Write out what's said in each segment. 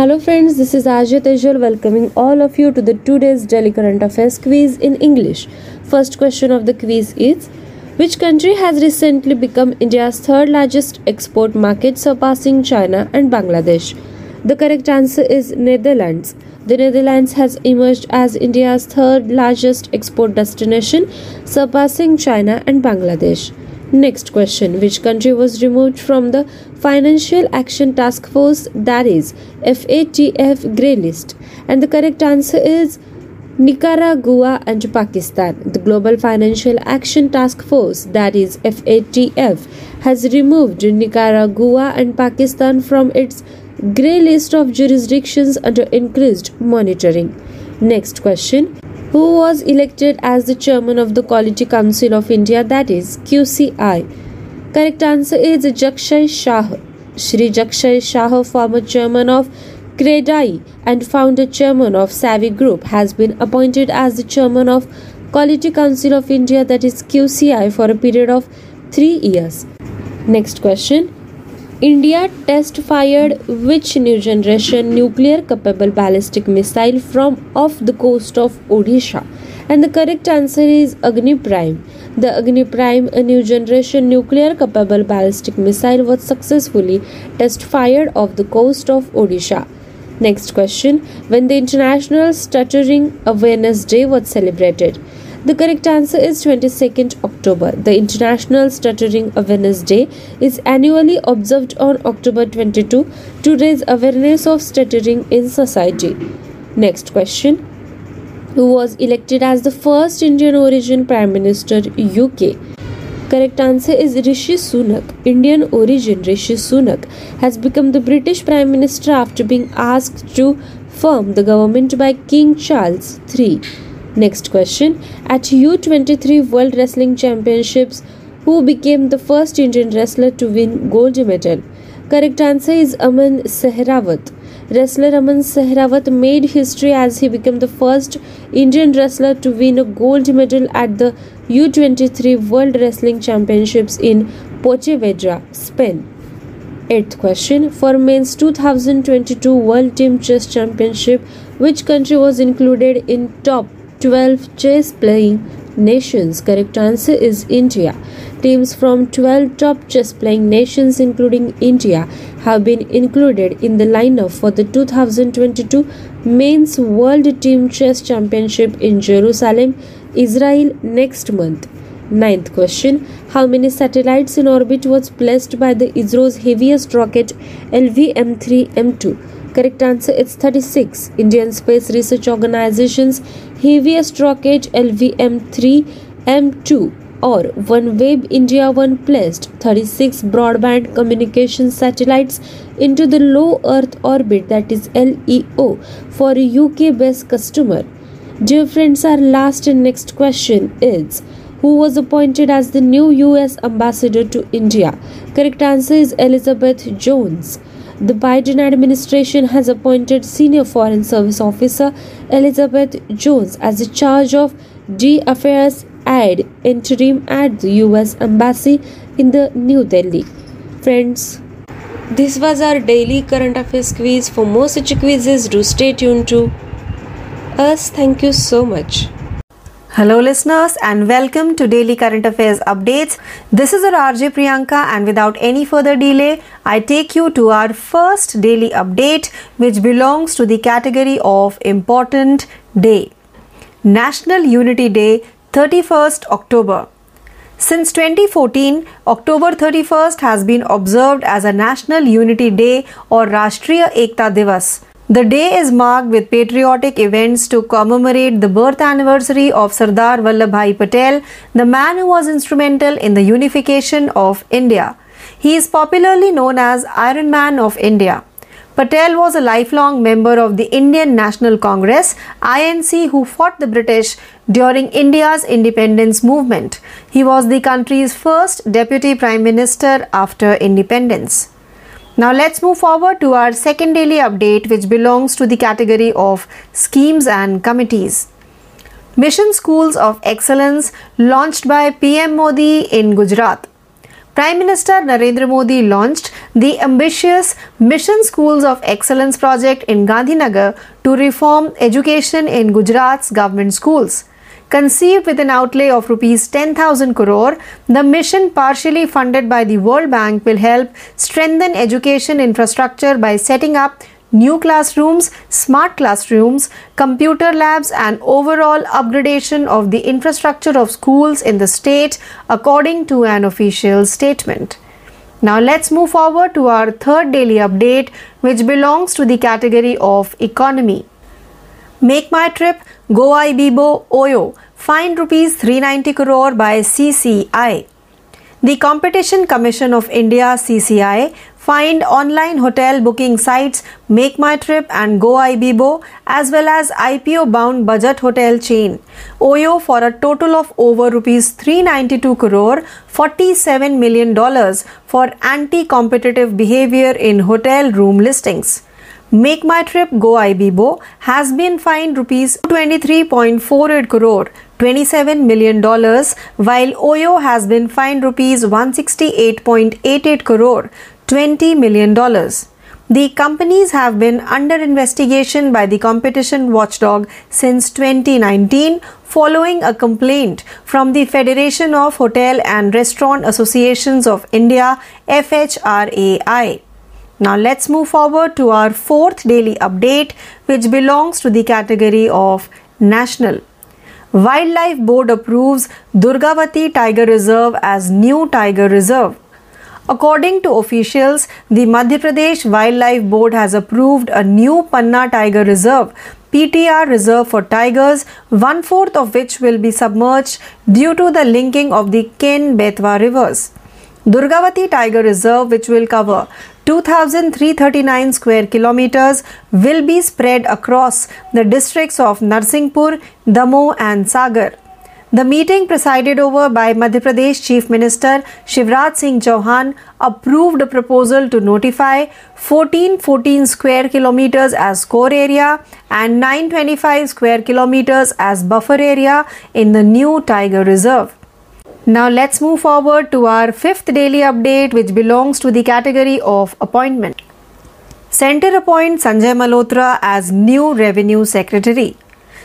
Hello friends, this is Ajay Tejal welcoming all of you to the today's Daily Current Affairs quiz in English. First question of the quiz is Which country has recently become India's third largest export market surpassing China and Bangladesh? The correct answer is Netherlands. The Netherlands has emerged as India's third largest export destination surpassing China and Bangladesh. Next question Which country was removed from the Financial Action Task Force, that is FATF grey list? And the correct answer is Nicaragua and Pakistan. The Global Financial Action Task Force, that is FATF, has removed Nicaragua and Pakistan from its grey list of jurisdictions under increased monitoring. Next question who was elected as the chairman of the Quality Council of India, that is QCI. Correct answer is Jakshay Shah. Shri Jakshay Shah, former chairman of CREDAI and founder chairman of Savvy Group, has been appointed as the chairman of Quality Council of India, that is QCI, for a period of three years. Next question. India test fired which new generation nuclear capable ballistic missile from off the coast of Odisha? And the correct answer is Agni Prime. The Agni Prime, a new generation nuclear capable ballistic missile, was successfully test fired off the coast of Odisha. Next question When the International Stuttering Awareness Day was celebrated? The correct answer is 22nd October. The International Stuttering Awareness Day is annually observed on October 22 to raise awareness of stuttering in society. Next question Who was elected as the first Indian origin Prime Minister UK? Correct answer is Rishi Sunak. Indian origin Rishi Sunak has become the British Prime Minister after being asked to form the government by King Charles III. Next question At U23 World Wrestling Championships, who became the first Indian wrestler to win gold medal? Correct answer is Aman Sehrawat. Wrestler Aman Sehrawat made history as he became the first Indian wrestler to win a gold medal at the U23 World Wrestling Championships in Pontevedra, Spain. Eighth question For men's 2022 World Team Chess Championship, which country was included in top 12 chess playing nations. Correct answer is India. Teams from 12 top chess playing nations, including India, have been included in the lineup for the 2022 Men's World Team Chess Championship in Jerusalem, Israel next month. Ninth question How many satellites in orbit was placed by the ISRO's heaviest rocket LVM3 M2? Correct answer is 36. Indian Space Research Organization's heaviest rocket LVM-3 M2 or OneWeb India One placed 36 broadband communication satellites into the low Earth orbit that is LEO for a UK based customer. Dear friends, our last and next question is who was appointed as the new US ambassador to India? Correct answer is Elizabeth Jones. The Biden administration has appointed Senior Foreign Service Officer Elizabeth Jones as the charge of D Affairs ad interim at the US Embassy in the New Delhi. Friends, this was our daily current affairs quiz. For more such quizzes, do stay tuned to us. Thank you so much. Hello, listeners, and welcome to Daily Current Affairs Updates. This is RJ Priyanka, and without any further delay, I take you to our first daily update, which belongs to the category of Important Day National Unity Day, 31st October. Since 2014, October 31st has been observed as a National Unity Day or Rashtriya Ekta Divas. The day is marked with patriotic events to commemorate the birth anniversary of Sardar Vallabhbhai Patel, the man who was instrumental in the unification of India. He is popularly known as Iron Man of India. Patel was a lifelong member of the Indian National Congress INC who fought the British during India's independence movement. He was the country's first deputy prime minister after independence. Now let's move forward to our second daily update which belongs to the category of schemes and committees. Mission Schools of Excellence launched by PM Modi in Gujarat. Prime Minister Narendra Modi launched the ambitious Mission Schools of Excellence project in Gandhinagar to reform education in Gujarat's government schools. Conceived with an outlay of rupees 10,000 crore, the mission partially funded by the World Bank will help strengthen education infrastructure by setting up new classrooms, smart classrooms, computer labs, and overall upgradation of the infrastructure of schools in the state, according to an official statement. Now, let's move forward to our third daily update, which belongs to the category of economy. Make My Trip Goa Ibibo Oyo fined rupees 390 crore by CCI. The Competition Commission of India CCI fined online hotel booking sites Make My Trip and Goa Ibibo as well as IPO bound budget hotel chain Oyo for a total of over rupees 392 crore 47 million dollars for anti-competitive behavior in hotel room listings. Make My Trip Goa Ibibo has been fined rupees 23.48 crore 27 million dollars while Oyo has been fined rupees 168.88 crore 20 million dollars. The companies have been under investigation by the competition watchdog since 2019 following a complaint from the Federation of Hotel and Restaurant Associations of India FHRAI. Now let's move forward to our fourth daily update which belongs to the category of national. Wildlife Board approves Durgavati Tiger Reserve as new tiger reserve. According to officials, the Madhya Pradesh Wildlife Board has approved a new Panna Tiger Reserve PTR reserve for tigers, one fourth of which will be submerged due to the linking of the Ken Betwa rivers. Durgavati Tiger Reserve, which will cover 2,339 square kilometers, will be spread across the districts of Narsinghpur, Damoh, and Sagar. The meeting, presided over by Madhya Pradesh Chief Minister Shivraj Singh Chauhan, approved a proposal to notify 1414 square kilometers as core area and 925 square kilometers as buffer area in the new Tiger Reserve. Now let's move forward to our fifth daily update, which belongs to the category of appointment. Center appoints Sanjay Malhotra as new Revenue Secretary.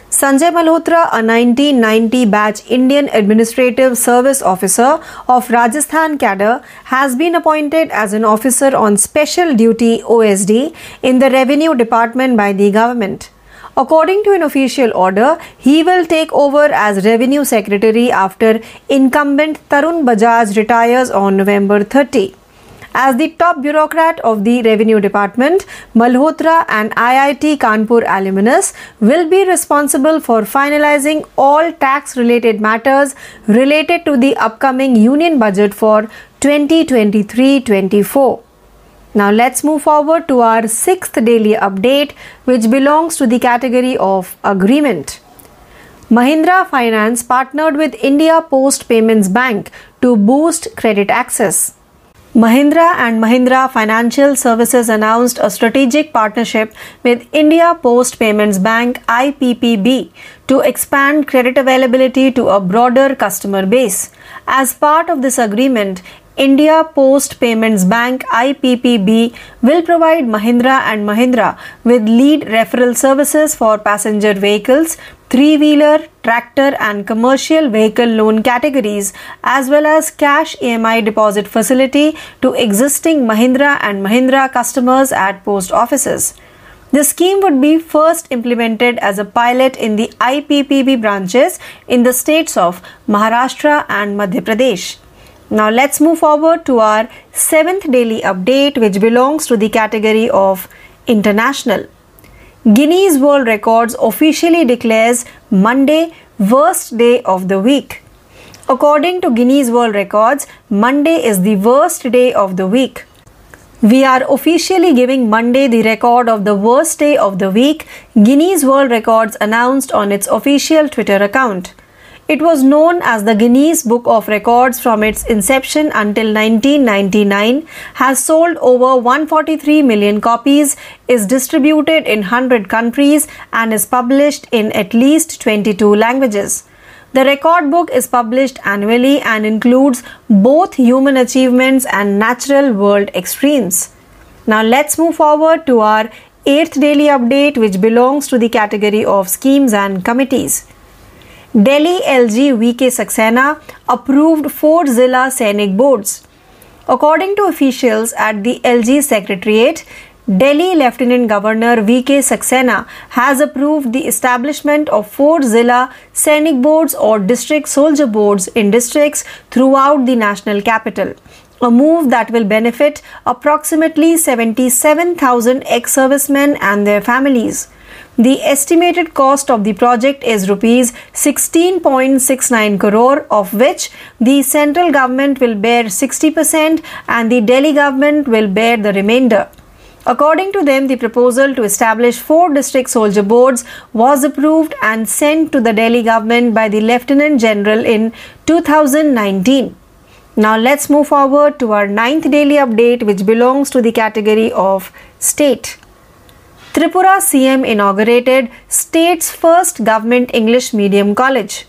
Sanjay Malhotra, a 1990 batch Indian Administrative Service Officer of Rajasthan cadre, has been appointed as an officer on special duty OSD in the Revenue Department by the government. According to an official order, he will take over as Revenue Secretary after incumbent Tarun Bajaj retires on November 30. As the top bureaucrat of the Revenue Department, Malhotra and IIT Kanpur alumnus will be responsible for finalizing all tax related matters related to the upcoming union budget for 2023 24. Now let's move forward to our sixth daily update, which belongs to the category of agreement. Mahindra Finance partnered with India Post Payments Bank to boost credit access. Mahindra and Mahindra Financial Services announced a strategic partnership with India Post Payments Bank IPPB to expand credit availability to a broader customer base. As part of this agreement, India Post Payments Bank IPPB will provide Mahindra and Mahindra with lead referral services for passenger vehicles, three wheeler, tractor, and commercial vehicle loan categories, as well as cash EMI deposit facility to existing Mahindra and Mahindra customers at post offices. The scheme would be first implemented as a pilot in the IPPB branches in the states of Maharashtra and Madhya Pradesh. Now let's move forward to our seventh daily update, which belongs to the category of international. Guinness World Records officially declares Monday worst day of the week. According to Guinness World Records, Monday is the worst day of the week. We are officially giving Monday the record of the worst day of the week, Guinness World Records announced on its official Twitter account. It was known as the Guinness Book of Records from its inception until 1999, has sold over 143 million copies, is distributed in 100 countries, and is published in at least 22 languages. The record book is published annually and includes both human achievements and natural world extremes. Now let's move forward to our eighth daily update, which belongs to the category of schemes and committees. Delhi LG VK Saxena approved four Zilla Sainik boards. According to officials at the LG Secretariat, Delhi Lieutenant Governor VK Saxena has approved the establishment of four Zilla Sainik boards or district soldier boards in districts throughout the national capital. A move that will benefit approximately 77,000 ex servicemen and their families. The estimated cost of the project is rupees 16.69 crore, of which the central government will bear 60% and the Delhi government will bear the remainder. According to them, the proposal to establish four district soldier boards was approved and sent to the Delhi government by the Lieutenant General in 2019. Now let's move forward to our ninth daily update, which belongs to the category of state. Tripura CM inaugurated state's first government English medium college.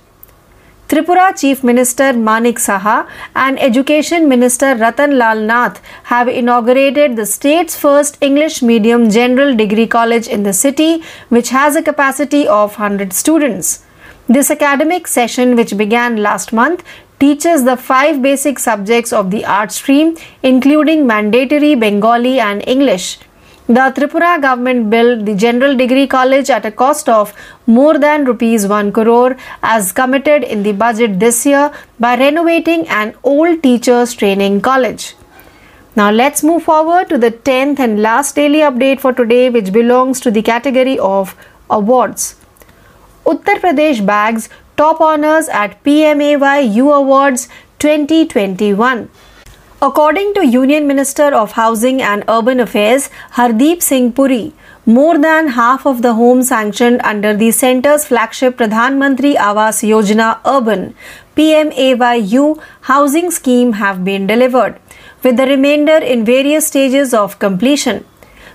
Tripura Chief Minister Manik Saha and Education Minister Ratan Lal Nath have inaugurated the state's first English medium general degree college in the city, which has a capacity of 100 students. This academic session, which began last month, teaches the five basic subjects of the art stream, including mandatory Bengali and English. The Tripura government built the General Degree College at a cost of more than rupees 1 crore as committed in the budget this year by renovating an old teachers training college. Now let's move forward to the 10th and last daily update for today which belongs to the category of awards. Uttar Pradesh bags top honors at PMAY U Awards 2021. According to Union Minister of Housing and Urban Affairs Hardeep Singh Puri, more than half of the homes sanctioned under the centre's flagship Pradhan Mantri Awas Yojana Urban PMAYU housing scheme have been delivered, with the remainder in various stages of completion.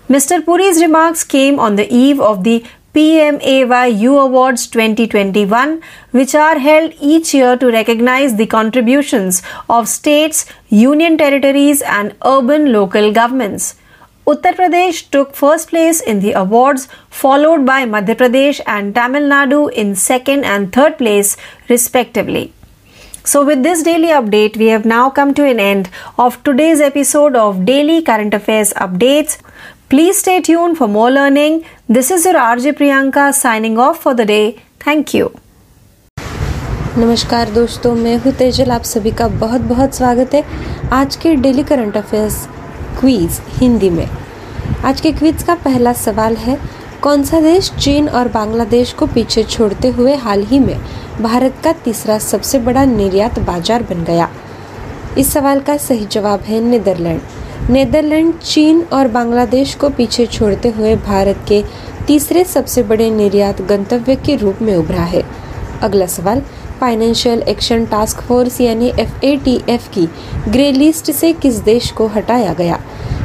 Mr. Puri's remarks came on the eve of the PMAYU Awards 2021, which are held each year to recognize the contributions of states, union territories, and urban local governments. Uttar Pradesh took first place in the awards, followed by Madhya Pradesh and Tamil Nadu in second and third place, respectively. So, with this daily update, we have now come to an end of today's episode of Daily Current Affairs Updates. Please stay tuned for more learning. This is your RJ Priyanka signing off for the day. Thank you. नमस्कार दोस्तों, मैं हूँ तेजल आप सभी का बहुत बहुत स्वागत है आज के daily current affairs quiz Hindi में आज के क्विज का पहला सवाल है, कौन सा देश चीन और बांग्लादेश को पीछे छोड़ते हुए हाल ही में भारत का तीसरा सबसे बड़ा निर्यात बाज़ार बन गया इस सवाल का सही जवाब है नीदरलैंड नेदरलैंड, चीन और बांग्लादेश को पीछे छोड़ते हुए भारत के तीसरे सबसे बड़े निर्यात गंतव्य के रूप में उभरा है। अगला सवाल, फाइनेंशियल एक्शन टास्क फोर्स यानी एफएटीएफ की ग्रे लिस्ट से किस देश को हटाया गया?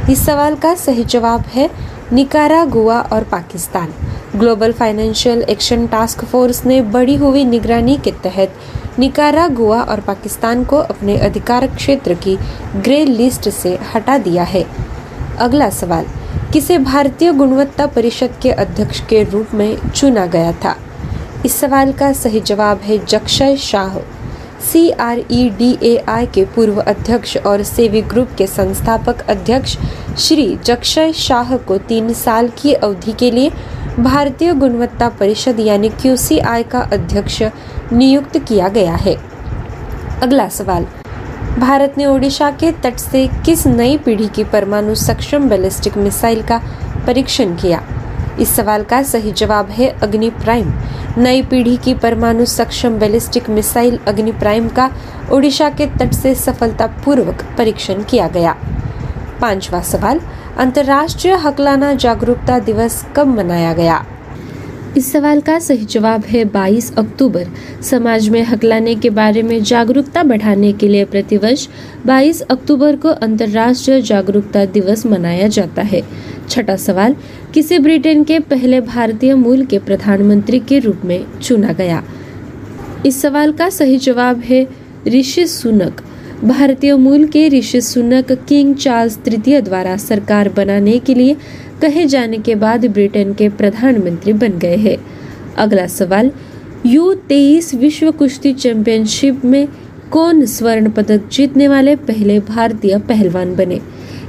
इस सवाल का सही जवाब है निकारा गुआ और Pakistan. Global financial action task force ने बढ़ी हुई निगरानी के तहत निकारा गुआ और पाकिस्तान को अपने अधिकार क्षेत्र की ग्रे लिस्ट से हटा दिया है। अगला सवाल, किसे भारतीय गुणवत्ता परिषद के अध्यक्ष के रूप में चुना गया था? इस सवाल का सही जवाब है Jaxay Shah. C R E D A I के पूर्व अध्यक्ष और सेवी ग्रुप के संस्थापक अध्यक्ष श्री जक्षय शाह को तीन साल की अवधि के लिए भारतीय गुणवत्ता परिषद यानी क्यूसीआई का अध्यक्ष नियुक्त किया गया है। अगला सवाल, भारत ने ओडिशा के तट से किस नई पीढ़ी की परमाणु सक्षम बैलिस्टिक मिसाइल का परीक्षण किया? इस सवाल का सही जवाब है अग्नि प्राइम। नई पीढ़ी की परमाणु सक्षम बैलिस्टिक मिसाइल अग्नि प्राइम का ओडिशा के तट से सफलतापूर्वक परीक्षण किया गया। पांचवा सवाल, अंतर्राष्ट्रीय हकलाना जागरूकता दिवस कब मनाया गया? इस सवाल का सही जवाब है 22 अक्टूबर। समाज में हकलाने के बारे में जागरूकता बढ़ाने के लिए प्रतिवर्ष 22 अक्टूबर को अंतर्राष्ट्रीय जागरूकता दिवस मनाया जाता है। छठा सवाल, किसे ब्रिटेन के पहले भारतीय मूल के प्रधानमंत्री के रूप में चुना गया? इस सवाल का सही जवाब है ऋषि सुनक। भारतीय मूल के ऋषि सुनक किंग चार्ल्स तृतीय द्वारा सरकार बनाने के लिए कहे जाने के बाद ब्रिटेन के प्रधानमंत्री बन गए हैं। अगला सवाल, यू तेईस विश्व कुश्ती चैंपियनशिप में कौन स्वर्ण पदक जीतने वाले पहले भारतीय पहलवान बने?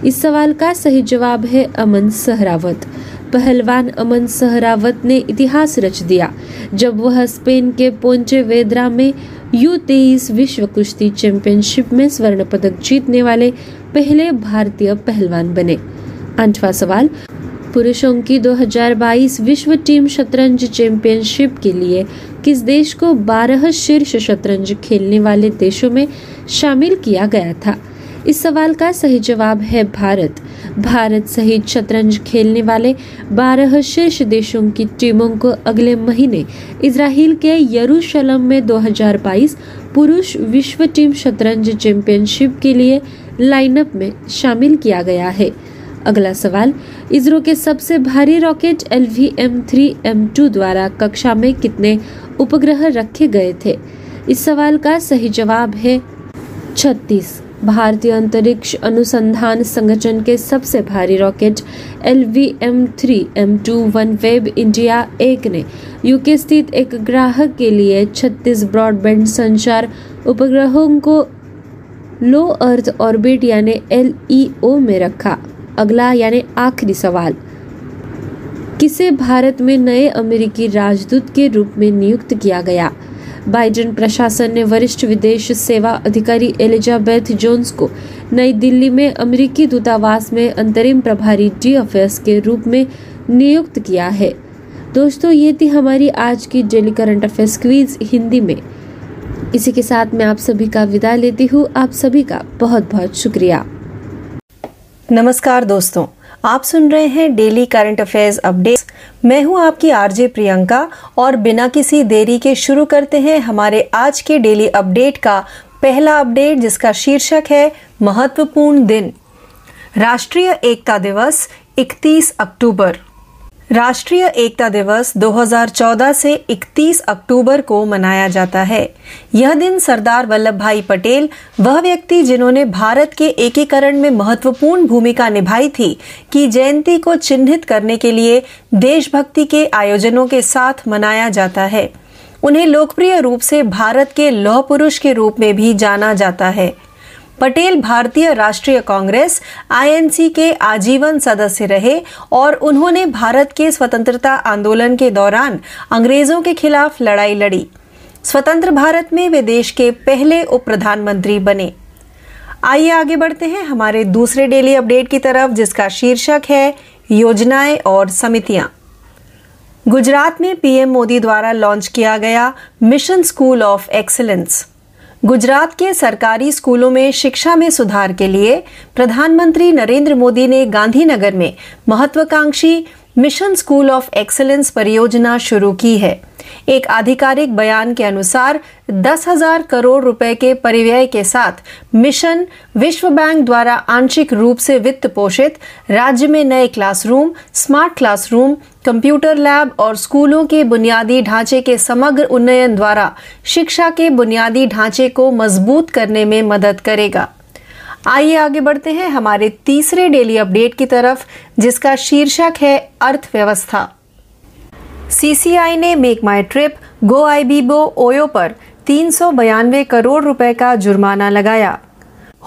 इस सवाल का सही जवाब है अमन सहरावत। पहलवान अमन सहरावत ने इतिहास रच दिया, जब वह स्पेन के पोंचे वेद्रा में यू तेईस विश्व कुश्ती चैंपियनशिप में स्वर्ण पदक जीतने वाले पहले भारतीय पहलवान बने। आठवां सवाल पुरुषों की 2022 विश्व टीम शतरंज चैंपियनशिप के लिए किस देश को 12 शीर्ष शतरंज खेलने वाले देशों में शामिल किया गया था? इस सवाल का सही जवाब है भारत। भारत सहित शतरंज खेलने वाले 12 शीर्ष देशों की टीमों को अगले महीने इसराइल के यरूशलेम में 2022 पुरुष विश्व टीम शतरंज चैंपियनशिप के लिए लाइनअप में शामिल किया गया है। अगला सवाल, इसरो के सबसे भारी rocket L V M three M two द्वारा कक्षा में कितने उपग्रह रखे गए थे? इस सवाल का सही जवाब है छत्तीस। भारतीय अंतरिक्ष अनुसंधान संगठन के सबसे भारी rocket L V M three M two one web India एक ने यूके स्थित एक ग्राहक के लिए 36 ब्रॉडबैंड संचार उपग्रहों को लो अर्थ ऑर्बिट यानी एलईओ में रखा। अगला यानी आखिरी सवाल। किसे भारत में नए अमेरिकी राजदूत के रूप में नियुक्त किया गया? बाइडेन प्रशासन ने वरिष्ठ विदेश सेवा अधिकारी एलिजाबेथ जोन्स को नई दिल्ली में अमेरिकी दूतावास में अंतरिम प्रभारी डी अफेयर्स के रूप में नियुक्त किया है। दोस्तों, ये थी हमारी आज की daily current affairs quiz Hindi में। इसी के साथ मैं आप सभी का विदा लेती हूँ। आप सभी का बहुत बहुत शुक्रिया। नमस्कार दोस्तों, आप सुन रहे हैं डेली करंट अफेयर्स अपडेट मैं हूँ आपकी आरजे प्रियंका और बिना किसी देरी के शुरू करते हैं हमारे आज के डेली अपडेट का पहला अपडेट जिसका शीर्षक है महत्वपूर्ण दिन। राष्ट्रीय एकता दिवस 31 अक्टूबर। राष्ट्रीय एकता दिवस 2014 से 31 अक्टूबर को मनाया जाता है। यह दिन सरदार वल्लभ भाई पटेल, वह व्यक्ति जिन्होंने भारत के एकीकरण में महत्वपूर्ण भूमिका निभाई थी, की जयंती को चिन्हित करने के लिए देशभक्ति के आयोजनों के साथ मनाया जाता है। उन्हें लोकप्रिय रूप से भारत के लौह पुरुष के रूप में भी जाना जाता है। पटेल भारतीय राष्ट्रीय कांग्रेस, आईएनसी के आजीवन सदस्य रहे और उन्होंने भारत के स्वतंत्रता आंदोलन के दौरान अंग्रेज़ों के खिलाफ लड़ाई लड़ी। स्वतंत्र भारत में वे देश के पहले उप प्रधानमंत्री बने। आइए आगे बढ़ते हैं हमारे दूसरे डेली अपडेट की तरफ़, जिसका शीर्षक है योजनाएँ और समितियाँ। गुजरात में पीएम मोदी द्वारा लॉन्च किया गया mission school of excellence. Gujarat के सरकारी स्कूलों में शिक्षा में सुधार के लिए प्रधानमंत्री नरेंद्र मोदी ने गांधीनगर में महत्वाकांक्षी मिशन स्कूल ऑफ़ एक्सलेंस परियोजना शुरू की है। एक आधिकारिक बयान के अनुसार दस हज़ार करोड़ रुपए के परिव्यय के साथ मिशन विश्व बैंक द्वारा आंशिक रूप से वित्त पोषित राज्य में नए classroom, smart classroom, computer lab और स्कूलों के बुनियादी ढांचे के समग्र उन्नयन द्वारा शिक्षा के बुनियादी ढांचे को मज़बूत करने में मदद करेगा। आइए आगे बढ़ते हैं हमारे तीसरे डेली अपडेट की तरफ़, जिसका शीर्षक है अर्थव्यवस्था। सीसीआई ने make my trip, Goibibo OYO पर तीन करोड़ रुपए का जुर्माना लगाया।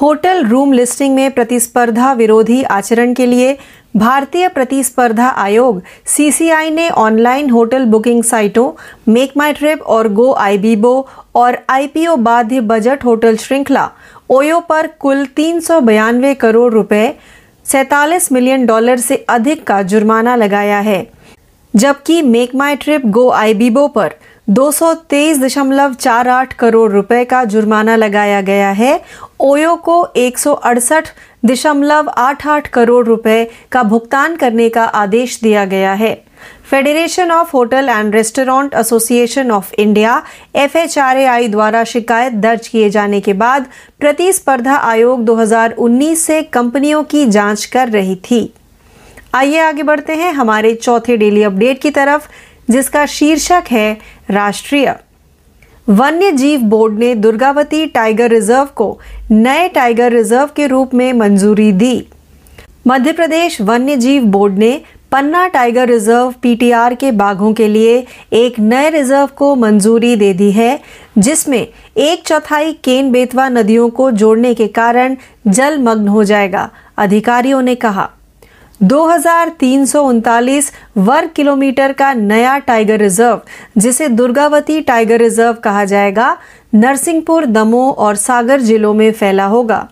होटल रूम लिस्टिंग में प्रतिस्पर्धा विरोधी आचरण के लिए भारतीय प्रतिस्पर्धा आयोग, सीसीआई ने ऑनलाइन होटल बुकिंग साइटों मेक माई ट्रिप और गो आई बीबो और आईपीओ बाध्य बजट होटल श्रृंखला, ओयो पर कुल तीन करोड़ रुपए, सैतालीस मिलियन डॉलर से अधिक का जुर्माना लगाया है। जबकि मेक माई ट्रिप गो आईबीबो पर दो करोड़ रुपए का जुर्माना लगाया गया है। ओयो को एक दशमलव आठ आठ करोड़ रुपए का भुगतान करने का आदेश दिया गया है। Federation of hotel and restaurant association of India F द्वारा शिकायत दर्ज किए जाने के बाद प्रतिस्पर्धा आयोग 2019 से कंपनियों की जाँच कर रही थी। आइए आगे बढ़ते हैं हमारे चौथे डेली अपडेट की तरफ़, जिसका शीर्षक है राष्ट्रीय। वन्य जीव बोर्ड ने दुर्गावती टाइगर रिज़र्व को नए टाइगर रिज़र्व के रूप में मंजूरी दी। मध्य प्रदेश वन्य जीव बोर्ड ने पन्ना टाइगर रिज़र्व पीटीआर के बाघों के लिए एक नए रिज़र्व को मंजूरी दे दी है, जिसमें एक चौथाई केन बेतवा नदियों को जोड़ने के कारण जलमग्न हो जाएगा, अधिकारियों ने कहा। दो हज़ार तीन सौ उनतालीस वर्ग किलोमीटर का नया टाइगर रिज़र्व, जिसे दुर्गावती टाइगर रिज़र्व कहा जाएगा, नरसिंहपुर, दमोह और सागर जिलों में फैला होगा।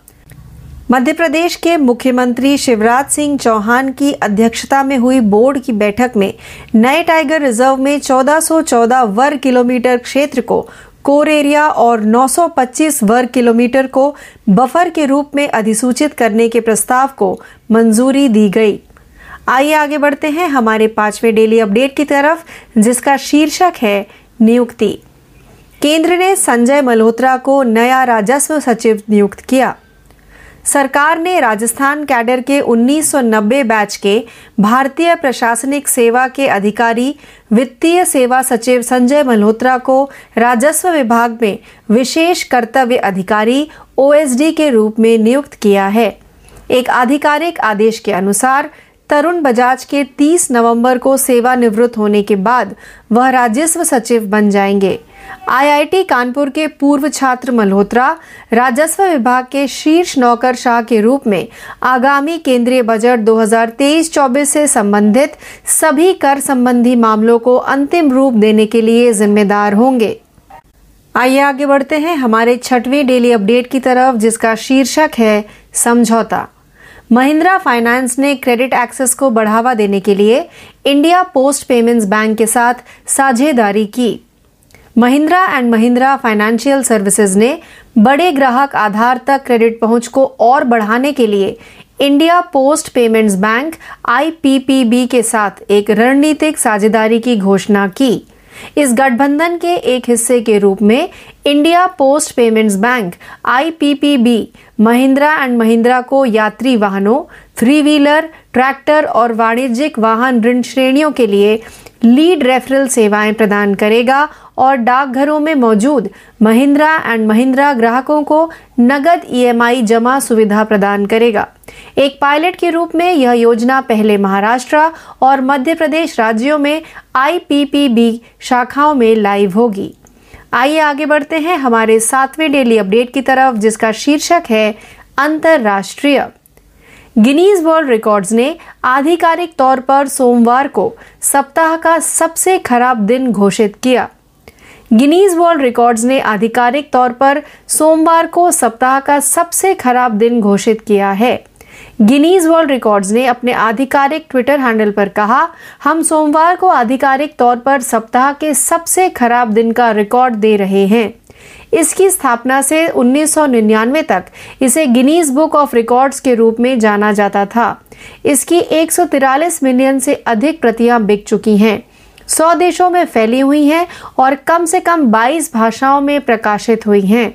मध्य प्रदेश के मुख्यमंत्री शिवराज सिंह चौहान की अध्यक्षता में हुई बोर्ड की बैठक में नए टाइगर रिज़र्व में 1414 वर्ग किलोमीटर क्षेत्र को कोर एरिया और 925 वर्ग किलोमीटर को बफर के रूप में अधिसूचित करने के प्रस्ताव को मंजूरी दी गई। आइए आगे बढ़ते हैं हमारे पाँचवें डेली अपडेट की तरफ़, जिसका शीर्षक है नियुक्ति। केंद्र ने संजय मल्होत्रा को नया राजस्व सचिव नियुक्त किया। सरकार ने राजस्थान कैडर के 1990 बैच के भारतीय प्रशासनिक सेवा के अधिकारी, वित्तीय सेवा सचिव संजय मल्होत्रा को राजस्व विभाग में विशेष कर्तव्य अधिकारी ओएसडी के रूप में नियुक्त किया है। एक आधिकारिक आदेश के अनुसार, तरुण बजाज के 30 नवंबर को सेवानिवृत्त होने के बाद वह राजस्व सचिव बन जाएँगे। आईआईटी कानपुर के पूर्व छात्र मल्होत्रा, राजस्व विभाग के शीर्ष नौकर शाह के रूप में आगामी केंद्रीय बजट 2023-24 से संबंधित सभी कर संबंधी मामलों को अंतिम रूप देने के लिए जिम्मेदार होंगे। आइए आगे बढ़ते हैं हमारे छठवें डेली अपडेट की तरफ़, जिसका शीर्षक है समझौता। महिंद्रा फाइनेंस ने क्रेडिट एक्सेस को बढ़ावा देने के लिए इंडिया पोस्ट पेमेंट्स बैंक के साथ साझेदारी की। Mahindra and Mahindra financial services ने बड़े ग्राहक आधार तक क्रेडिट पहुँच को और बढ़ाने के लिए India post payments bank IPPB के साथ एक रणनीतिक साझेदारी की घोषणा की। इस गठबंधन के एक हिस्से के रूप में India post payments bank IPPB Mahindra and Mahindra को यात्री वाहनों थ्री व्हीलर ट्रैक्टर और वाणिज्यिक वाहन ऋण श्रेणियों के लिए लीड रेफरल सेवाएँ प्रदान करेगा और डाकघरों में मौजूद महिंद्रा एंड महिंद्रा ग्राहकों को नगद ईएमआई जमा सुविधा प्रदान करेगा। एक पायलट के रूप में यह योजना पहले महाराष्ट्र और मध्य प्रदेश राज्यों में आईपीपीबी शाखाओं में लाइव होगी। आइए आगे बढ़ते हैं हमारे सातवें डेली अपडेट की तरफ़, जिसका शीर्षक है अंतरराष्ट्रीय। गिनीज वर्ल्ड रिकॉर्ड्स ने आधिकारिक तौर पर सोमवार को सप्ताह का सबसे खराब दिन घोषित किया। गिनीज वर्ल्ड रिकॉर्ड्स ने आधिकारिक तौर पर सोमवार को सप्ताह का सबसे खराब दिन घोषित किया है। गिनीज वर्ल्ड रिकॉर्ड्स ने अपने आधिकारिक ट्विटर हैंडल पर कहा, हम सोमवार को आधिकारिक तौर पर सप्ताह के सबसे खराब दिन का रिकॉर्ड दे रहे हैं। इसकी स्थापना से 1999 तक इसे गिनीज बुक ऑफ़ रिकॉर्ड्स के रूप में जाना जाता था। इसकी एक मिलियन से अधिक प्रतियाँ बिक चुकी हैं। सौ देशों में फैली हुई हैं और कम से कम 22 भाषाओं में प्रकाशित हुई हैं।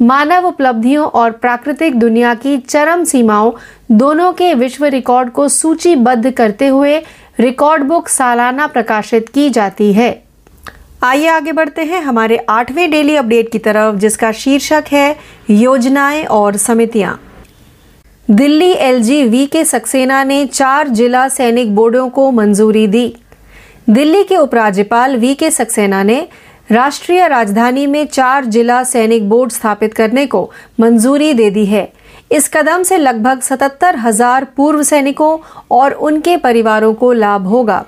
मानव उपलब्धियों और प्राकृतिक दुनिया की चरम सीमाओं दोनों के विश्व रिकॉर्ड को सूचीबद्ध करते हुए रिकॉर्ड बुक सालाना प्रकाशित की जाती है। आइए आगे बढ़ते हैं हमारे आठवें डेली अपडेट की तरफ़, जिसका शीर्षक है योजनाएँ और समितियाँ। Delhi LG V K Saxena ने चार जिला सैनिक बोर्डों को मंजूरी दी। दिल्ली के उपराज्यपाल वी के सक्सेना ने राष्ट्रीय राजधानी में चार जिला सैनिक बोर्ड स्थापित करने को मंजूरी दे दी है। इस कदम से लगभग सतहत्तर हज़ार पूर्व सैनिकों और उनके परिवारों को लाभ होगा,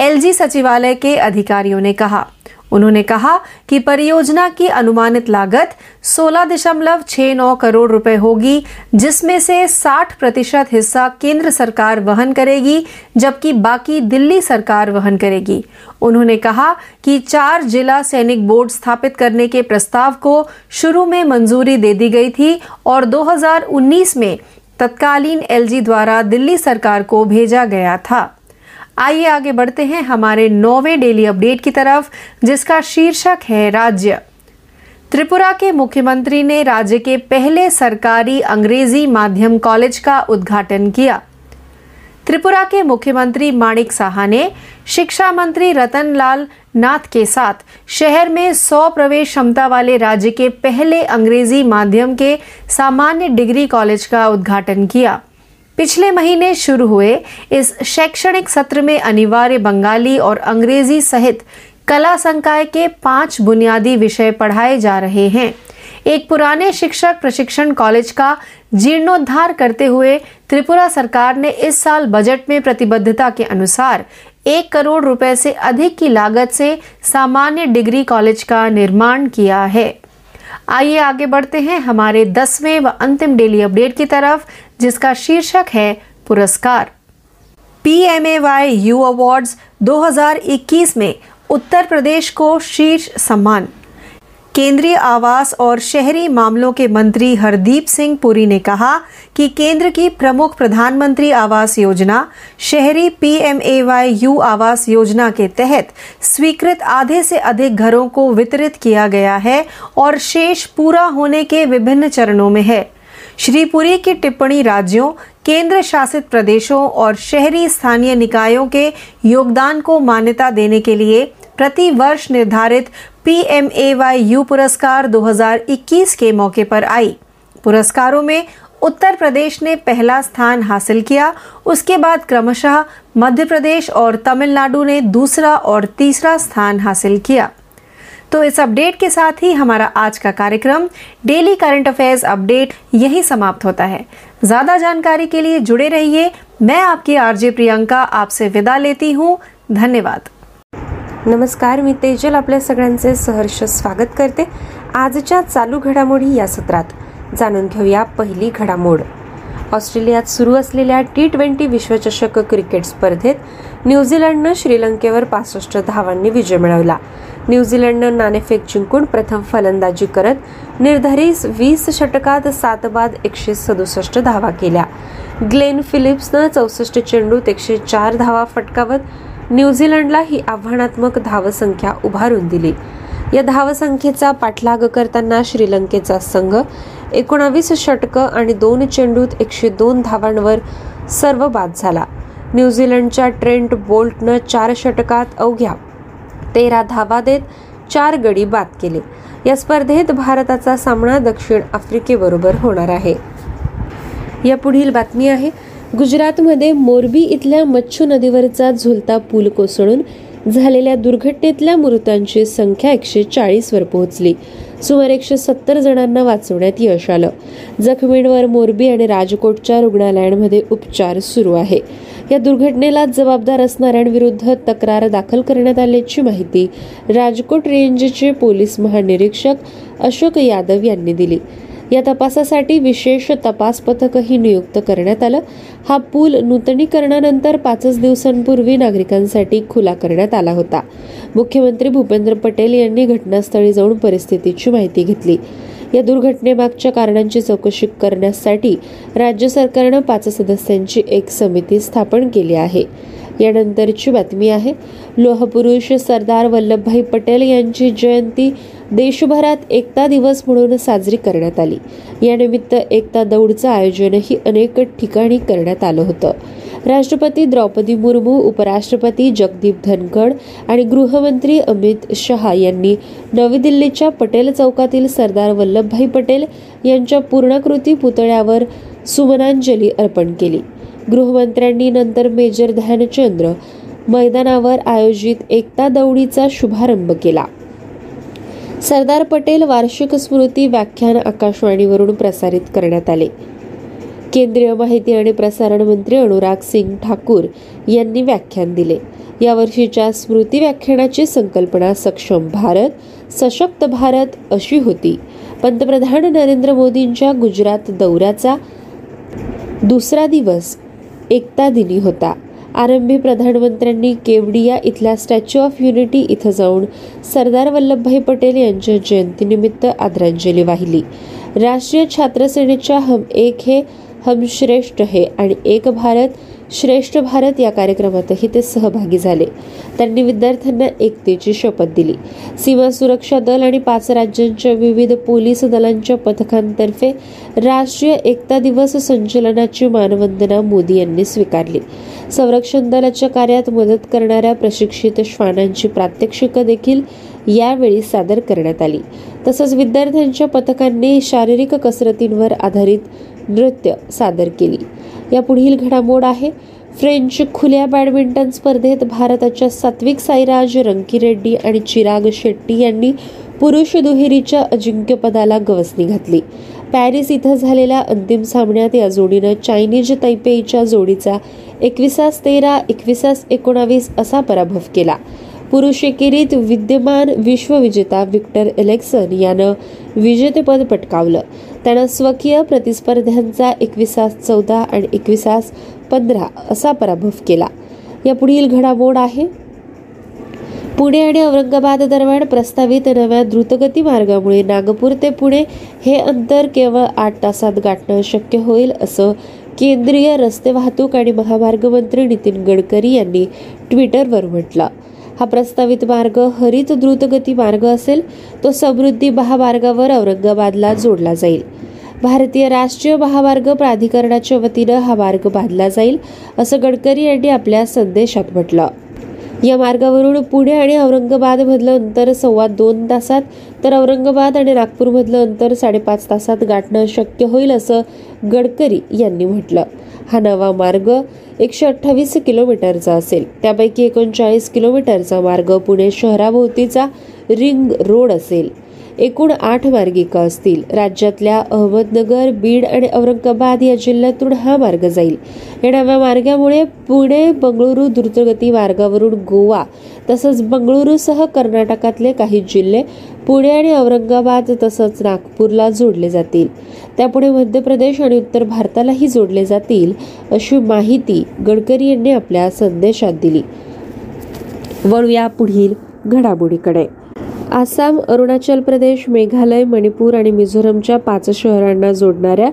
एलजी सचिवालय के अधिकारियों ने कहा। उन्होंने कहा कि परियोजना की अनुमानित लागत 16.69 करोड़ रुपए होगी, जिसमें से 60 प्रतिशत हिस्सा केंद्र सरकार वहन करेगी, जबकि बाकी दिल्ली सरकार वहन करेगी। उन्होंने कहा कि चार जिला सैनिक बोर्ड स्थापित करने के प्रस्ताव को शुरू में मंजूरी दे दी गई थी और 2019 में तत्कालीन एलजी द्वारा दिल्ली सरकार को भेजा गया था। आइए आगे बढ़ते हैं हमारे नौवे डेली अपडेट की तरफ़, जिसका शीर्षक है राज्य। त्रिपुरा के मुख्यमंत्री ने राज्य के पहले सरकारी अंग्रेज़ी माध्यम कॉलेज का उद्घाटन किया। त्रिपुरा के मुख्यमंत्री माणिक साहा ने शिक्षा मंत्री रतन लाल नाथ के साथ शहर में 100 प्रवेश क्षमता वाले राज्य के पहले अंग्रेज़ी माध्यम के सामान्य डिग्री कॉलेज का उद्घाटन किया। पिछले महीने शुरू हुए इस शैक्षणिक सत्र में अनिवार्य बंगाली और अंग्रेज़ी सहित कला संकाय के पाँच बुनियादी विषय पढ़ाए जा रहे हैं। एक पुराने शिक्षक प्रशिक्षण कॉलेज का जीर्णोद्धार करते हुए त्रिपुरा सरकार ने इस साल बजट में प्रतिबद्धता के अनुसार एक करोड़ रुपए से अधिक की लागत से सामान्य डिग्री कॉलेज का निर्माण किया है। आइए आगे बढ़ते हैं हमारे दसवें व अंतिम डेली अपडेट की तरफ़। जिसका शीर्षक है पुरस्कार। P M A Y U awards 2021 में उत्तर प्रदेश को शीर्ष सम्मान। केंद्रीय आवास और शहरी मामलों के मंत्री हरदीप सिंह पुरी ने कहा कि केंद्र की प्रमुख प्रधानमंत्री आवास योजना, शहरी पीएमएवाई यू आवास योजना के तहत स्वीकृत आधे से अधिक घरों को वितरित किया गया है और शेष पूरा होने के विभिन्न चरणों में है। श्री पुरी की टिप्पणी राज्यों, केंद्र शासित प्रदेशों और शहरी स्थानीय निकायों के योगदान को मान्यता देने के लिए प्रति वर्ष निर्धारित P M A Y U पुरस्कार 2021 के मौके पर आई। पुरस्कारों में उत्तर प्रदेश ने पहला स्थान हासिल किया, उसके बाद क्रमशः मध्य प्रदेश और तमिलनाडु ने दूसरा और तीसरा स्थान हासिल किया। तो इस अपडेट के साथ ही हमारा आज का कार्यक्रम डेली करंट अफेयर्स अपडेट यही समाप्त होता है। ज्यादा जानकारी के लिए जुड़े रहिए। मैं आपकी आरजे प्रियंका आपसे विदा लेती हूँ। धन्यवाद। नमस्कार मी तेजल. आपल्या सगळ्यांचे सहर्ष स्वागत करते. आजच्या चालू घडामोडी या सत्रात जाणून घेऊया पहिली घडामोड. ऑस्ट्रेलियात सुरू असलेल्या टी ट्वेंटी विश्वचषक क्रिकेट स्पर्धेत न्यूझीलंडनं श्रीलंकेवर पासष्ट धावांनी विजय मिळवला. न्यूझीलंडनं नाणेफेक जिंकून प्रथम फलंदाजी करत निर्धारित वीस षटकात सात बाद एकशे सदुसष्ट धावा केल्या. ग्लेन फिलिप्सनं चौसष्ट चेंडूत एकशे चार धावा फटकावत न्यूझीलंडला ही आव्हानात्मक धावसंख्या उभारून दिली. या धावसंख्येचा पाठलाग करताना श्रीलंकेचा संघ एकोणावीस षटकं आणि दोन चेंडूत एकशे दोन धावांवर सर्व बाद झाला. न्यूझीलंडच्या ट्रेंट बोल्टनं चार षटकात अवघ्या तेरा धावा देत चार गडी बाद केले. या स्पर्धेत भारताचा सामना दक्षिण आफ्रिकेबरोबर होणार आहे. या पुढील बातमी आहे गुजरातमध्ये मोरबी इथल्या मच्छू नदीवरचा झुलता पूल कोसळून झालेल्या दुर्घटनेतल्या मृतांची संख्या एकशे चाळीसवर पोहोचली. सुमारे एकशे सत्तर जणांना वाचवण्यात यश आलं. जखमींवर मोरबी आणि राजकोटच्या रुग्णालयांमध्ये उपचार सुरू आहे. या दुर्घटनेला जबाबदार असणाऱ्यांविरुद्ध तक्रार दाखल करण्यात आल्याची माहिती राजकोट रेंजचे पोलीस महानिरीक्षक अशोक यादव यांनी दिली. या तपासासाठी विशेष तपास पथकही नियुक्त करण्यात आलं. हा पूल नूतनीकरणानंतर पाचच दिवसांपूर्वी नागरिकांसाठी खुला करण्यात आला होता. मुख्यमंत्री भूपेंद्र पटेल यांनी घटनास्थळी जाऊन परिस्थितीची माहिती घेतली. या दुर्घटनेमागच्या कारणांची चौकशी करण्यासाठी राज्य सरकारनं पाच सदस्यांची एक समिती स्थापन केली आहे. यानंतरची बातमी आहे लोहपुरुष सरदार वल्लभभाई पटेल यांची जयंती देशभरात एकता दिवस म्हणून साजरी करण्यात आली. यानिमित्त एकता दौडचं आयोजनही अनेक ठिकाणी करण्यात आलं होतं. राष्ट्रपती द्रौपदी मुर्मू उपराष्ट्रपती जगदीप धनखड आणि गृहमंत्री अमित शहा यांनी नवी दिल्लीच्या पटेल चौकातील सरदार वल्लभभाई पटेल यांच्या पूर्णाकृती पुतळ्यावर सुमनांजली अर्पण केली. गृहमंत्र्यांनी नंतर मेजर ध्यानचंद्र मैदानावर आयोजित एकता दौडीचा शुभारंभ केला. सरदार पटेल वार्षिक स्मृती व्याख्यान आकाशवाणीवरून प्रसारित करण्यात आले. केंद्रीय माहिती आणि प्रसारण मंत्री अनुराग सिंग ठाकूर यांनी व्याख्यान दिले. यावर्षीच्या स्मृती व्याख्यानाची संकल्पना सक्षम भारत सशक्त भारत अशी होती. पंतप्रधान नरेंद्र मोदींच्या गुजरात दौऱ्याचा दुसरा दिवस एकता दिनी होता. आरंभी प्रधानमंत्र्यांनी केवडिया इथल्या स्टॅच्यू ऑफ युनिटी इथं जाऊन सरदार वल्लभभाई पटेल यांच्या जयंतीनिमित्त आदरांजली वाहिली. राष्ट्रीय छात्र सेनेच्या हम एक हे हम श्रेष्ठ हे आणि एक भारत श्रेष्ठ भारत या कार्यक्रमातही ते सहभागी झाले. त्यांनी विद्यार्थ्यांना एकतेची शपथ दिली. सीमा सुरक्षा दल आणि पाच राज्यांच्या विविध पोलीस दलांच्या पथकांतर्फे राष्ट्रीय एकता दिवस संचलनाची मानवंदना मोदी यांनी स्वीकारली. संरक्षण दलाच्या कार्यात मदत करणाऱ्या प्रशिक्षित श्वानांची प्रात्यक्षिकं देखील यावेळी सादर करण्यात आली. तसंच विद्यार्थ्यांच्या पथकांनी शारीरिक कसरतींवर आधारित नृत्य सादर केली. या पुढील घडामोड आहे. फ्रेंच खुल्या बॅडमिंटन स्पर्धेत भारताच्या सात्विक साईराज रंकीरेड्डी आणि चिराग शेट्टी यांनी पुरुष दुहेरीच्या अजिंक्यपदाला गवसणी घातली. पॅरिस इथं झालेल्या अंतिम सामन्यात या जोडीनं चायनीज तैपेईच्या जोडीचा एकविसास तेरा एकविसास एकोणावीस असा पराभव केला. पुरुष एकेरीत विद्यमान विश्वविजेता विक्टर एलेक्सन यानं विजेतेपद पटकावलं. त्यानं स्वकीय प्रतिस्पर्ध्यांचा एकविसास चौदा आणि एकविसास पंधरा असा पराभव केला. या पुढील घडामोड आहे. पुणे आणि औरंगाबाद दरम्यान प्रस्तावित नव्या द्रुतगती मार्गामुळे नागपूर ते पुणे हे अंतर केवळ आठ तासात गाठणं शक्य होईल असं केंद्रीय रस्ते वाहतूक आणि महामार्ग मंत्री नितीन गडकरी यांनी ट्विटरवर म्हटलं. हा प्रस्तावित मार्ग हरित द्रुतगती मार्ग असेल तो समृद्धी महामार्गावर औरंगाबादला जोडला जाईल. भारतीय राष्ट्रीय महामार्ग प्राधिकरणाच्या वतीनं हा मार्ग बांधला जाईल असं गडकरी यांनी आपल्या संदेशात म्हटलं. या मार्गावरून पुणे आणि औरंगाबादमधलं अंतर सव्वा दोन तासात तर औरंगाबाद आणि नागपूरमधलं अंतर साडेपाच तासात गाठणं शक्य होईल असं गडकरी यांनी म्हटलं. हा नवा मार्ग एकशे अठ्ठावीस किलोमीटरचा असेल. त्यापैकी एकोणचाळीस किलोमीटरचा मार्ग पुणे शहराभोवतीचा रिंग रोड असेल. एकूण आठ मार्गिका असतील. राज्यातल्या अहमदनगर बीड आणि औरंगाबाद या जिल्ह्यातून हा मार्ग जाईल. या नव्या मार्गामुळे पुणे बंगळुरू द्रुतगती मार्गावरून गोवा तसंच बंगळुरूसह कर्नाटकातले काही जिल्हे पुणे आणि औरंगाबाद तसंच नागपूरला जोडले जातील. त्यापुढे मध्य प्रदेश आणि उत्तर भारतालाही जोडले जातील अशी माहिती गडकरी यांनी आपल्या संदेशात दिली. वळूया पुढील घडामोडीकडे. आसाम अरुणाचल प्रदेश मेघालय मणिपूर आणि मिझोरमच्या पाच शहरांना जोडणाऱ्या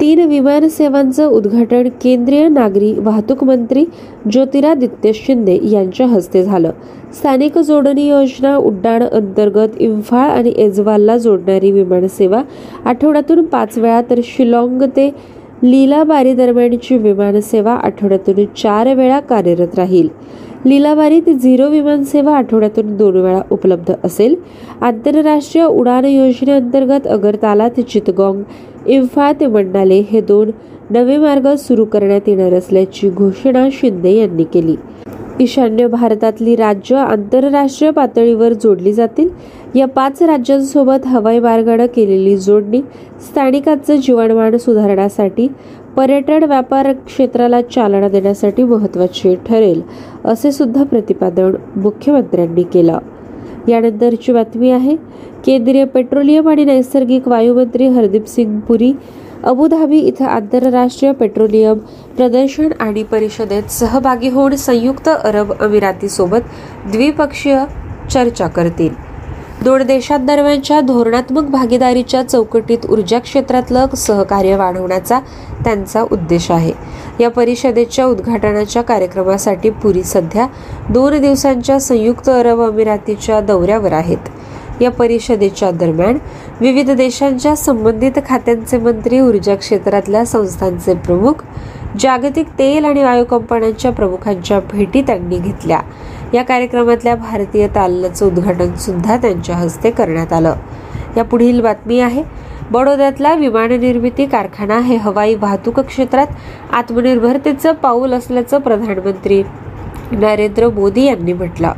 तीन विमान सेवांचं उद्घाटन केंद्रीय नागरी वाहतूक मंत्री ज्योतिरादित्य शिंदे यांच्या हस्ते झालं. स्थानिक जोडणी योजना उड्डाण अंतर्गत इम्फाळ आणि एजवालला जोडणारी विमानसेवा आठवड्यातून पाच वेळा तर शिलाँग ते लीलाबारी दरम्यानची विमानसेवा आठवड्यातून चार वेळा कार्यरत राहील. लीलाबारीत झिरो विमानसेवा आठवड्यातून दोन वेळा उपलब्ध असेल. आंतरराष्ट्रीय उडान योजनेअंतर्गत अगरताला ते चितगॉंग इम्फाळ ते मंडाले हे दोन नवे मार्ग सुरू करण्यात येणार असल्याची घोषणा शिंदे यांनी केली. ईशान्य भारतातली राज्य आंतरराष्ट्रीय पातळीवर जोडली जातील. या पाच राज्यांसोबत हवाई मार्गानं केलेली जोडणी स्थानिकांचं जीवनमान सुधारण्यासाठी पर्यटन व्यापार क्षेत्राला चालना देण्यासाठी महत्त्वाचे ठरेल असे सुद्धा प्रतिपादन मुख्यमंत्र्यांनी केलं. यानंतरची बातमी आहे केंद्रीय पेट्रोलियम आणि नैसर्गिक वायुमंत्री हरदीप सिंग पुरी अबुधाबी इथं आंतरराष्ट्रीय पेट्रोलियम प्रदर्शन आणि परिषदेत सहभागी होऊन संयुक्त अरब अमिरातीसोबत द्विपक्षीय चर्चा करतील. दोन देशांदरम्यानच्या धोरणात्मक भागीदारीच्या चौकटीत ऊर्जा क्षेत्रातलं सहकार्य वाढवण्याचा त्यांचा उद्देश आहे. या परिषदेच्या उद्घाटनाच्या कार्यक्रमासाठी पुरी सध्या दोन दिवसांच्या संयुक्त अरब अमिरातीच्या दौऱ्यावर आहेत. या परिषदेच्या दरम्यान विविध देशांच्या संबंधित खात्यांचे मंत्री ऊर्जा क्षेत्रातल्या संस्थांचे प्रमुख जागतिक तेल आणि वायू कंपन्यांच्या प्रमुखांच्या भेटी त्यांनी घेतल्या. या कार्यक्रमातल्या भारतीय तालनाचं उद्घाटन सुद्धा त्यांच्या हस्ते करण्यात आलं. या पुढील बातमी आहे बडोद्यातला विमान निर्मिती कारखाना हे हवाई वाहतूक क्षेत्रात आत्मनिर्भरतेचं पाऊल असल्याचं प्रधानमंत्री नरेंद्र मोदी यांनी म्हटलं.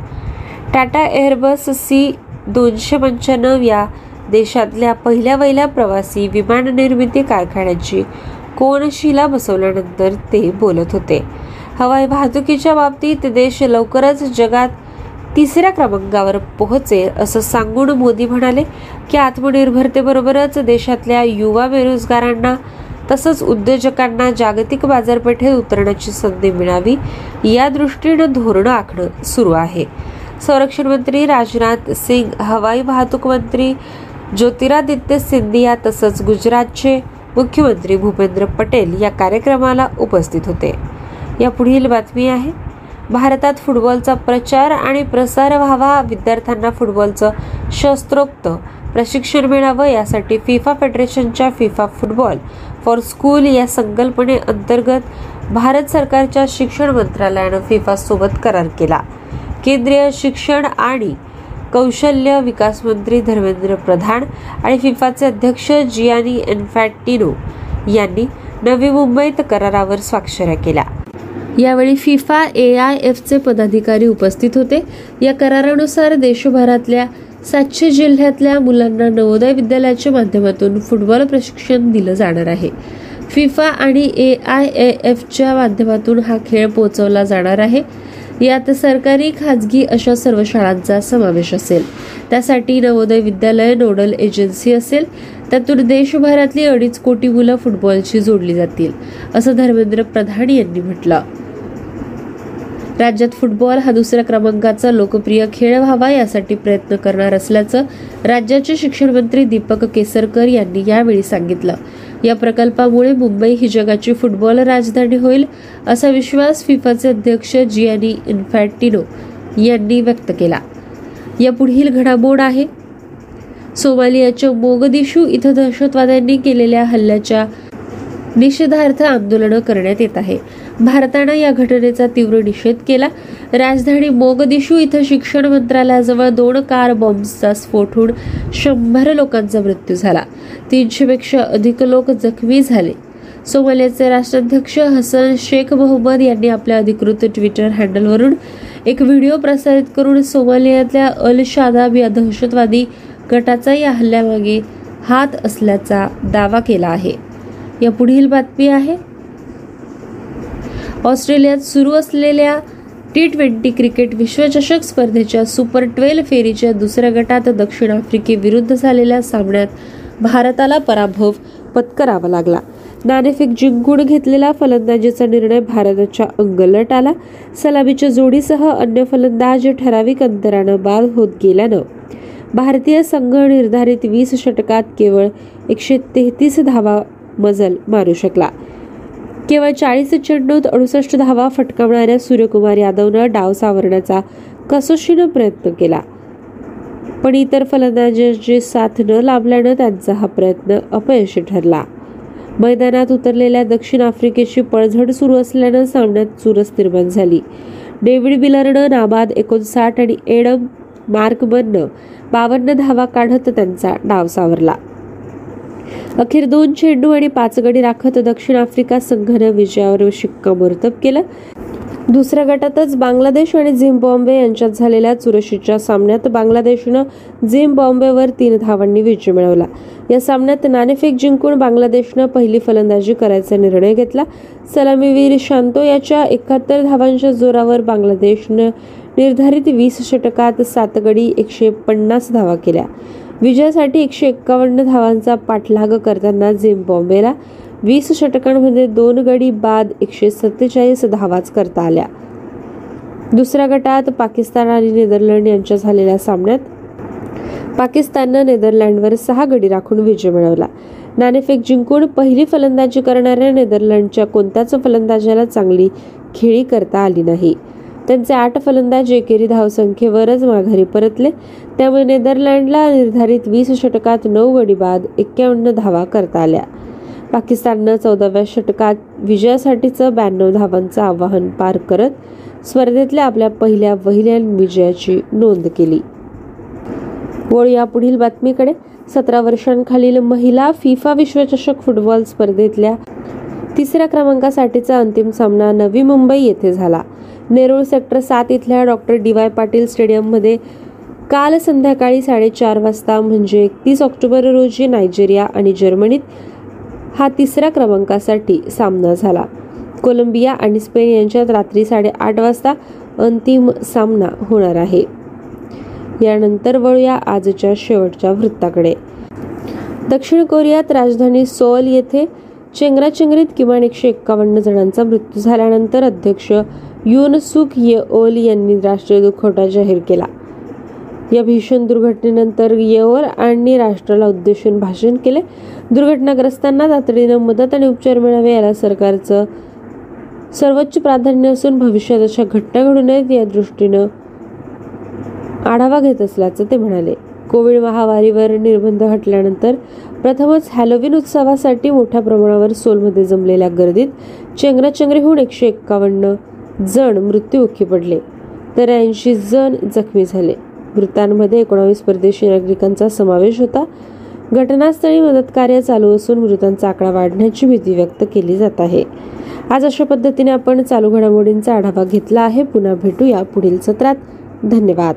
टाटा एअरबस सी दोनशे पंच्याण्णव या देशातल्या पहिल्या वहिल्या प्रवासी विमान निर्मिती कारखान्याची कोनशिला बसवल्यानंतर ते बोलत होते. हवाई वाहतुकीच्या बाबतीत देश लवकरच जगात तिसऱ्या क्रमांकावर पोहोचेल असं सांगून मोदी म्हणाले. की आत्मनिर्भरतेबरोबरच देशातल्या युवा बेरोजगारांना तसंच उद्योजकांना जागतिक बाजारपेठेत उतरण्याची संधी मिळावी या दृष्टीनं धोरणं आखणं सुरू आहे. संरक्षण मंत्री राजनाथ सिंग हवाई वाहतूक मंत्री ज्योतिरादित्य सिंधिया तसंच गुजरातचे मुख्यमंत्री भूपेंद्र पटेल या कार्यक्रमाला उपस्थित होते. या पुढील बातमी आहे. भारतात फुटबॉलचा प्रचार आणि प्रसार व्हावा विद्यार्थ्यांना फुटबॉलचं शस्त्रोक्त प्रशिक्षण मिळावं यासाठी फिफा फेडरेशनच्या फिफा फुटबॉल फॉर स्कूल या संकल्पने अंतर्गत भारत सरकारच्या शिक्षण मंत्रालयानं फिफा सोबत करार केला. केंद्रीय शिक्षण आणि कौशल्य विकास मंत्री धर्मेंद्र प्रधान आणि फिफाचे अध्यक्ष जियानी एन्फॅटिनो यांनी नवी मुंबईत करारावर स्वाक्षऱ्या केल्या. यावेळी फिफा ए आय एफचे पदाधिकारी उपस्थित होते. या करारानुसार देशभरातल्या सातशे जिल्ह्यातल्या मुलांना नवोदय विद्यालयाच्या माध्यमातून फुटबॉल प्रशिक्षण दिलं जाणार आहे. फिफा आणि ए आय ए एफच्या माध्यमातून हा खेळ पोहोचवला जाणार आहे. यात सरकारी खाजगी अशा सर्व शाळांचा समावेश असेल. त्यासाठी नवोदय विद्यालय नोडल एजन्सी असेल. त्यातून देशभरातली अडीच कोटी मुलं फुटबॉलशी जोडली जातील असं धर्मेंद्र प्रधान यांनी म्हटलं. राज्यात फुटबॉल हा दुसऱ्या क्रमांकाचा लोकप्रिय खेळ व्हावा यासाठी प्रयत्न करणार असल्याचं राज्याचे शिक्षण मंत्री दीपक केसरकर यांनी यावेळी सांगितलं. या प्रकल्पामुळे मुंबई ही जगाची फुटबॉल राजधानी होईल असा विश्वास फिफाचे अध्यक्ष जियानी इन्फॅटिनो यांनी व्यक्त केला. या पुढील घडामोड आहे. सोमालियाच्या मोगदिशू इथं दहशतवाद्यांनी केलेल्या हल्ल्याच्या निषेधार्थ आंदोलनं करण्यात येत आहे. भारतानं या घटनेचा तीव्र निषेध केला. राजधानी मोगदिशू इथं शिक्षण मंत्रालयाजवळ दोन कार बॉम्बचा स्फोट होऊन शंभर लोकांचा मृत्यू झाला. तीनशेपेक्षा अधिक लोक जखमी झाले. सोमालियाचे राष्ट्राध्यक्ष हसन शेख मोहम्मद यांनी आपल्या अधिकृत ट्विटर हँडलवरून एक व्हिडिओ प्रसारित करून सोमालियातल्या अल शादाब या दहशतवादी गटाचा या हल्ल्यामागे हात असल्याचा दावा केला आहे. या पुढील बातमी आहे. ऑस्ट्रेलियात सुरू असलेल्या टी ट्वेंटी क्रिकेट विश्वचषक स्पर्धेच्या सुपर ट्वेल्व फेरीच्या दुसऱ्या गटात दक्षिण आफ्रिकेविरुद्ध झालेल्या सामन्यात भारताला पराभव पत्करावा लागला. नाणेफेक जिंकून घेतलेला फलंदाजीचा निर्णय भारताच्या अंगलट आला. सलामीच्या जोडीसह अन्य फलंदाज ठराविक अंतरानं बाद होत गेल्यानं भारतीय संघ निर्धारित वीस षटकात केवळ एकशे तेहतीस धावा मजल मारू शकला. केवळ चाळीस चेंडूत अडुसष्ट धावा फटकावणाऱ्या सूर्यकुमार यादवनं डाव सावरण्याचा कसोशीनं प्रयत्न केला. पण इतर फलंदाजांची साथ न लाभल्यानं त्यांचा हा प्रयत्न अपयशी ठरला. मैदानात उतरलेल्या दक्षिण आफ्रिकेची पळझड सुरू असल्यानं सामन्यात चुरस निर्माण झाली. डेव्हिड बिलरनं नाबाद एकोणसाठ आणि एडम मार्कमननं बावन्न धावा काढत त्यांचा डाव सावरला. अखेर दोन चेंडू आणि पाच गडी राखत दक्षिण आफ्रिका संघानं विजयावर शिक्कामोर्तब केलं. दुसऱ्या गटातच बांगलादेश आणि झिम्बॉम्बे यांच्यात झालेल्या चुरशीच्या सामन्यात बांगलादेशनं झिम्बॉम्बेवर तीन धावांनी विजय मिळवला. या सामन्यात नाणेफेक जिंकून बांगलादेशनं पहिली फलंदाजी करायचा निर्णय घेतला. सलामीवीर शांतो याच्या एकाहत्तर धावांच्या जोरावर बांगलादेशनं निर्धारित वीस षटकात सात गडी एकशे पन्नास धावा केल्या. विजयासाठी एकशे एक्कावन्न धावांचा पाठलाग करताना झिम्बॉम्बेला वीस षटकांमध्ये दोन गडी बाद एकशे सत्तेचाळीस धावाच करता आल्या. दुसऱ्या गटात पाकिस्तान आणि नेदरलँड यांच्या झालेल्या सामन्यात पाकिस्ताननं नेदरलँडवर सहा गडी राखून विजय मिळवला. नाणेफेक जिंकून पहिली फलंदाजी करणाऱ्या नेदरलँडच्या कोणत्याच फलंदाजाला चांगली खेळी करता आली नाही. त्यांचे आठ फलंदाज एकेरी धावसंख्येवरच माघारी परतले. त्यामुळे नेदरलँडला निर्धारित वीस षटकात नऊ गडी बाद एक्क्यावन्न धावा करता आल्या. पाकिस्ताननं चौदाव्या षटकात विजयासाठीचं ब्याण्णव धावांचं आव्हान पार करत स्पर्धेतल्या आपल्या पहिल्या वहिल्या विजयाची नोंद केली. या पुढील बातमीकडे. सतरा वर्षांखालील महिला फिफा विश्वचषक फुटबॉल स्पर्धेतल्या तिसऱ्या क्रमांकासाठीचा अंतिम सामना नवी मुंबई येथे झाला. नेरूळ सेक्टर सात इथल्या डॉक्टर डी वाय पाटील स्टेडियममध्ये काल संध्याकाळी साडेचार वाजता म्हणजे एकतीस ऑक्टोबर रोजी नायजेरिया आणि जर्मनीत हा तिसऱ्या क्रमांकासाठी सामना झाला. कोलंबिया आणि स्पेन यांच्यात रात्री साडेआठ वाजता अंतिम सामना होणार आहे. यानंतर वळूया आजच्या शेवटच्या वृत्ताकडे. दक्षिण कोरियात राजधानी सोल येथे चेंगराचेंगरीत किमान एकशे एक्कावन्न जणांचा मृत्यू झाल्यानंतर अध्यक्ष युन सुक येओल यांनी राष्ट्रीय दुखवटा जाहीर केला. या भीषण दुर्घटनेनंतर येओल आणि राष्ट्राला उद्देशून भाषण केले. दुर्घटनाग्रस्तांना तातडीनं मदत आणि उपचार मिळावे याला सरकारचं सर्वोच्च प्राधान्य असून भविष्यात अशा घटना घडू नयेत या दृष्टीनं आढावा घेत असल्याचं ते म्हणाले. कोविड महामारीवर निर्बंध हटल्यानंतर प्रथमच हॅलोविन उत्सवासाठी मोठ्या प्रमाणावर सोलमध्ये जमलेल्या गर्दीत चेंगराचेंगरी होऊन एकशे एक्कावन्न जण मृत्यूमुखी पडले. तर ऐंशी जण जखमी झाले. मृतांमध्ये एकोणावीस परदेशी नागरिकांचा समावेश होता. घटनास्थळी मदत कार्य चालू असून मृतांचा आकडा वाढण्याची भीती व्यक्त केली जात आहे. आज अशा पद्धतीने आपण चालू घडामोडींचा आढावा घेतला आहे. पुन्हा भेटूया पुढील सत्रात. धन्यवाद.